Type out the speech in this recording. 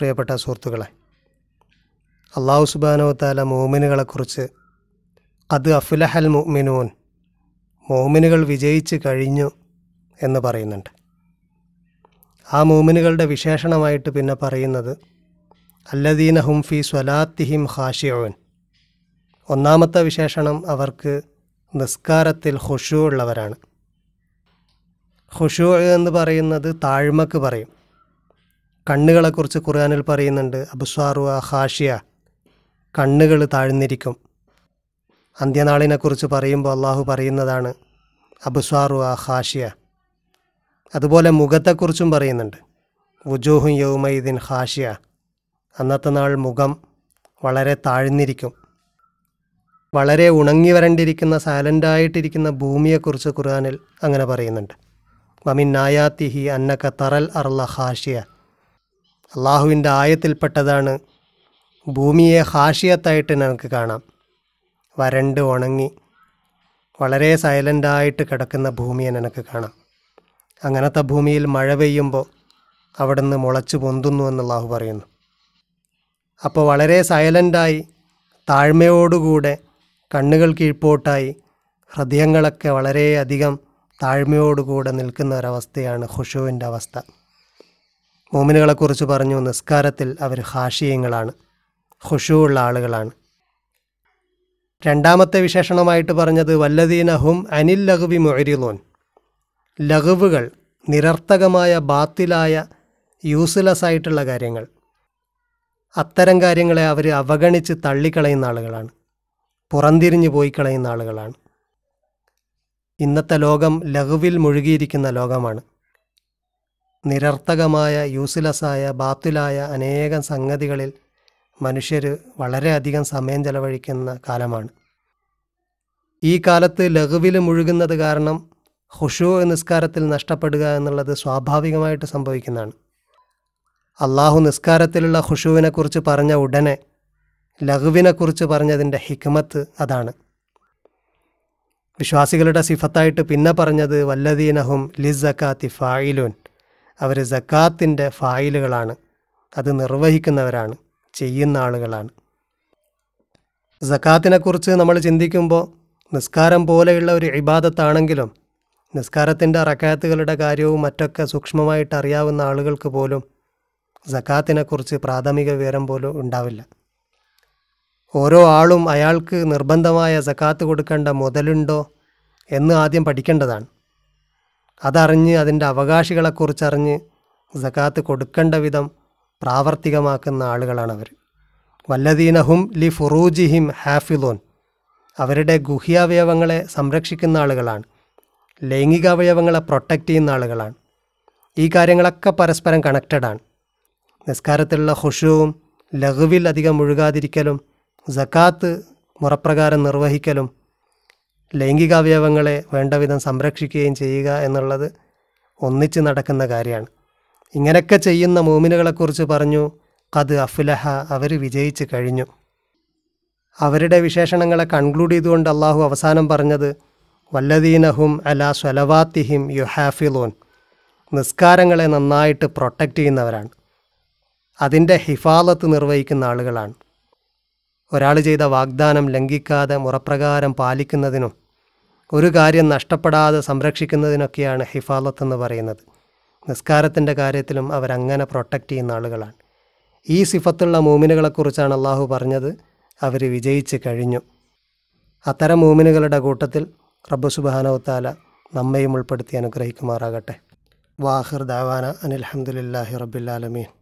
പ്രിയപ്പെട്ട സുഹൃത്തുക്കളെ അള്ളാഹു സുബാനോത്താല താല മോമിനുകളെക്കുറിച്ച് അത് അഫുലഹൽ മുഅ്മിനൂൻ മോമിനുകൾ വിജയിച്ച് കഴിഞ്ഞു എന്ന് പറയുന്നുണ്ട്. ആ മോമിനുകളുടെ വിശേഷണമായിട്ട് പിന്നെ പറയുന്നത് അല്ലദീന ഹുംഫി സ്വലാത്തിഹിം ഹാഷിയോൻ ഒന്നാമത്തെ വിശേഷണം അവർക്ക് നിസ്കാരത്തിൽ ഹുഷു ഉള്ളവരാണ്. ഹുഷു എന്ന് പറയുന്നത് താഴ്മക്ക് പറയും. കണ്ണുകളെക്കുറിച്ച് ഖുർആാനിൽ പറയുന്നുണ്ട് അബുസ്വാറു ഹാഷിയ കണ്ണുകൾ താഴ്ന്നിരിക്കും. അന്ത്യനാളിനെക്കുറിച്ച് പറയുമ്പോൾ അള്ളാഹു പറയുന്നതാണ് അബുസ്വാറു ഹാഷിയ അതുപോലെ മുഖത്തെക്കുറിച്ചും പറയുന്നുണ്ട് വുജൂഹും യൗമൈദിൻ ഹാഷിയ അന്നത്തെ നാൾ മുഖം വളരെ താഴ്ന്നിരിക്കും. വളരെ ഉണങ്ങി വരണ്ടിരിക്കുന്ന സൈലന്റായിട്ടിരിക്കുന്ന ഭൂമിയെക്കുറിച്ച് ഖുർആാനിൽ അങ്ങനെ പറയുന്നുണ്ട്. വമിൻ നായാത്തിഹി അന്നക്ക തറൽ അർല ഹാഷിയ അള്ളാഹുവിന്റെ ആയത്തിൽപ്പെട്ടതാണ്. ഭൂമിയെ ഹാഷിയത്തായിട്ട് നമുക്ക് കാണാം. വരണ്ട് ഉണങ്ങി വളരെ സൈലന്റായിട്ട് കിടക്കുന്ന ഭൂമിയെ നിനക്ക് കാണാം. അങ്ങനത്തെ ഭൂമിയിൽ മഴ പെയ്യുമ്പോൾ അവിടുന്ന് മുളച്ചു പൊന്തുന്നു എന്ന് അള്ളാഹു പറയുന്നു. അപ്പോൾ വളരെ സൈലന്റായി താഴ്മയോടുകൂടെ കണ്ണുകൾ കീഴ്പോട്ടായി ഹൃദയങ്ങളൊക്കെ വളരെയധികം താഴ്മയോടുകൂടെ നിൽക്കുന്ന ഒരവസ്ഥയാണ് ഖുഷുവിന്റെ അവസ്ഥ. മോമിനുകളെക്കുറിച്ച് പറഞ്ഞു നിസ്കാരത്തിൽ അവർ ഹാഷിയങ്ങളാണ് ഖുഷുവുള്ള ആളുകളാണ്. രണ്ടാമത്തെ വിശേഷണമായിട്ട് പറഞ്ഞത് വല്ലദീനഹും അനിൽ ലഘുവി മൊരിലോൻ ലഘുവുകൾ നിരർത്ഥകമായ ബാത്തിലായ യൂസ്ലെസ് ആയിട്ടുള്ള കാര്യങ്ങൾ. അത്തരം കാര്യങ്ങളെ അവർ അവഗണിച്ച് തള്ളിക്കളയുന്ന ആളുകളാണ് പുറന്തിരിഞ്ഞു പോയി കളയുന്ന ആളുകളാണ്. ഇന്നത്തെ ലോകം ലഘുവിൽ മുഴുകിയിരിക്കുന്ന ലോകമാണ്. നിരർത്ഥകമായ യൂസ്ലെസ്സായ ബാത്തിലായ അനേകം സംഗതികളിൽ മനുഷ്യർ വളരെയധികം സമയം ചെലവഴിക്കുന്ന കാലമാണ്. ഈ കാലത്ത് ലഘുവിൽ മുഴുകുന്നത് കാരണം ഹുഷു നിസ്കാരത്തിൽ നഷ്ടപ്പെടുക എന്നുള്ളത് സ്വാഭാവികമായിട്ട് സംഭവിക്കുന്നതാണ്. അള്ളാഹു നിസ്കാരത്തിലുള്ള ഹുഷുവിനെക്കുറിച്ച് പറഞ്ഞ ഉടനെ ലഘുവിനെക്കുറിച്ച് പറഞ്ഞതിന്റെ ഹിക്മത്ത് അതാണ്. വിശ്വാസികളുടെ സിഫത്തായിട്ട് പിന്നെ പറഞ്ഞത് വല്ലദീനഹും ലിസക്കാത്തി ഫായിലൂൻ അവർ ജക്കാത്തിന്റെ ഫായിലുകളാണ്. അത് നിർവഹിക്കുന്നവരാണ് ചെയ്യുന്ന ആളുകളാണ്. സക്കാത്തിനെക്കുറിച്ച് നമ്മൾ ചിന്തിക്കുമ്പോൾ നിസ്കാരം പോലെയുള്ള ഒരു ഇബാദത്താണെങ്കിലും നിസ്കാരത്തിന്റെ റക്കാത്തുകളുടെ കാര്യവും മറ്റൊക്കെ സൂക്ഷ്മമായിട്ട് അറിയാവുന്ന ആളുകൾക്ക് പോലും സക്കാത്തിനെക്കുറിച്ച് പ്രാഥമിക വിവരം പോലും ഉണ്ടാവില്ല. ഓരോ ആളും അയാൾക്ക് നിർബന്ധമായ സക്കാത്ത് കൊടുക്കേണ്ട മുതലുണ്ടോ എന്ന് ആദ്യം പഠിക്കേണ്ടതാണ്. അതറിഞ്ഞ് അതിന്റെ അവകാശികളെക്കുറിച്ചറിഞ്ഞ് ജക്കാത്ത് കൊടുക്കേണ്ട വിധം പ്രാവർത്തികമാക്കുന്ന ആളുകളാണ് അവർ വല്ലദീനഹും ലി ഫുറൂജിഹിം ഹാഫിലോൻ അവരുടെ ഗുഹ്യാവയവങ്ങളെ സംരക്ഷിക്കുന്ന ആളുകളാണ്. ലൈംഗികാവയവങ്ങളെ പ്രൊട്ടക്റ്റ് ചെയ്യുന്ന ആളുകളാണ്. ഈ കാര്യങ്ങളൊക്കെ പരസ്പരം കണക്റ്റഡാണ് നിസ്കാരത്തിലുള്ള ഹുഷുവും ലഘുവിൽ അധികം മുഴുകാതിരിക്കലും ജക്കാത്ത് മുറപ്രകാരം നിർവഹിക്കലും ലൈംഗികാവയവങ്ങളെ വേണ്ടവിധം സംരക്ഷിക്കുകയും ചെയ്യുക എന്നുള്ളത് ഒന്നിച്ച് നടക്കുന്ന കാര്യമാണ്. ഇങ്ങനെയൊക്കെ ചെയ്യുന്ന മോമിനുകളെക്കുറിച്ച് പറഞ്ഞു കത് അഫുലഹ അവർ വിജയിച്ച് കഴിഞ്ഞു. അവരുടെ വിശേഷണങ്ങളെ കൺക്ലൂഡ് ചെയ്തുകൊണ്ട് അള്ളാഹു അവസാനം പറഞ്ഞത് വല്ലദീനഹും അല സ്വലവാത്തിഹിം യു ഹാഫിലോൻ നിസ്കാരങ്ങളെ നന്നായിട്ട് പ്രൊട്ടക്റ്റ് ചെയ്യുന്നവരാണ്. അതിന്റെ ഹിഫാലത്ത് നിർവഹിക്കുന്ന ആളുകളാണ്. ഒരാൾ ചെയ്ത വാഗ്ദാനം ലംഘിക്കാതെ മുറപ്രകാരം പാലിക്കുന്നതിനും ഒരു കാര്യം നഷ്ടപ്പെടാതെ സംരക്ഷിക്കുന്നതിനൊക്കെയാണ് ഹിഫാലത്ത് എന്ന് പറയുന്നത്. നിസ്കാരത്തിന്റെ കാര്യത്തിലും അവരങ്ങനെ പ്രൊട്ടക്റ്റ് ചെയ്യുന്ന ആളുകളാണ്. ഈ സിഫത്തുള്ള മൂമിനുകളെക്കുറിച്ചാണ് അള്ളാഹു പറഞ്ഞത്. അവർ വിജയിച്ച് കഴിഞ്ഞു. അത്തരം മൂമിനുകളുടെ കൂട്ടത്തിൽ റബ്ബു സുബാനവത്താല നമ്മയും ഉൾപ്പെടുത്തി അനുഗ്രഹിക്കുമാറാകട്ടെ. വാഹിർ ദാവാന അനിൽഹമുല്ലാഹി റബ്ബില്ലാലമീൻ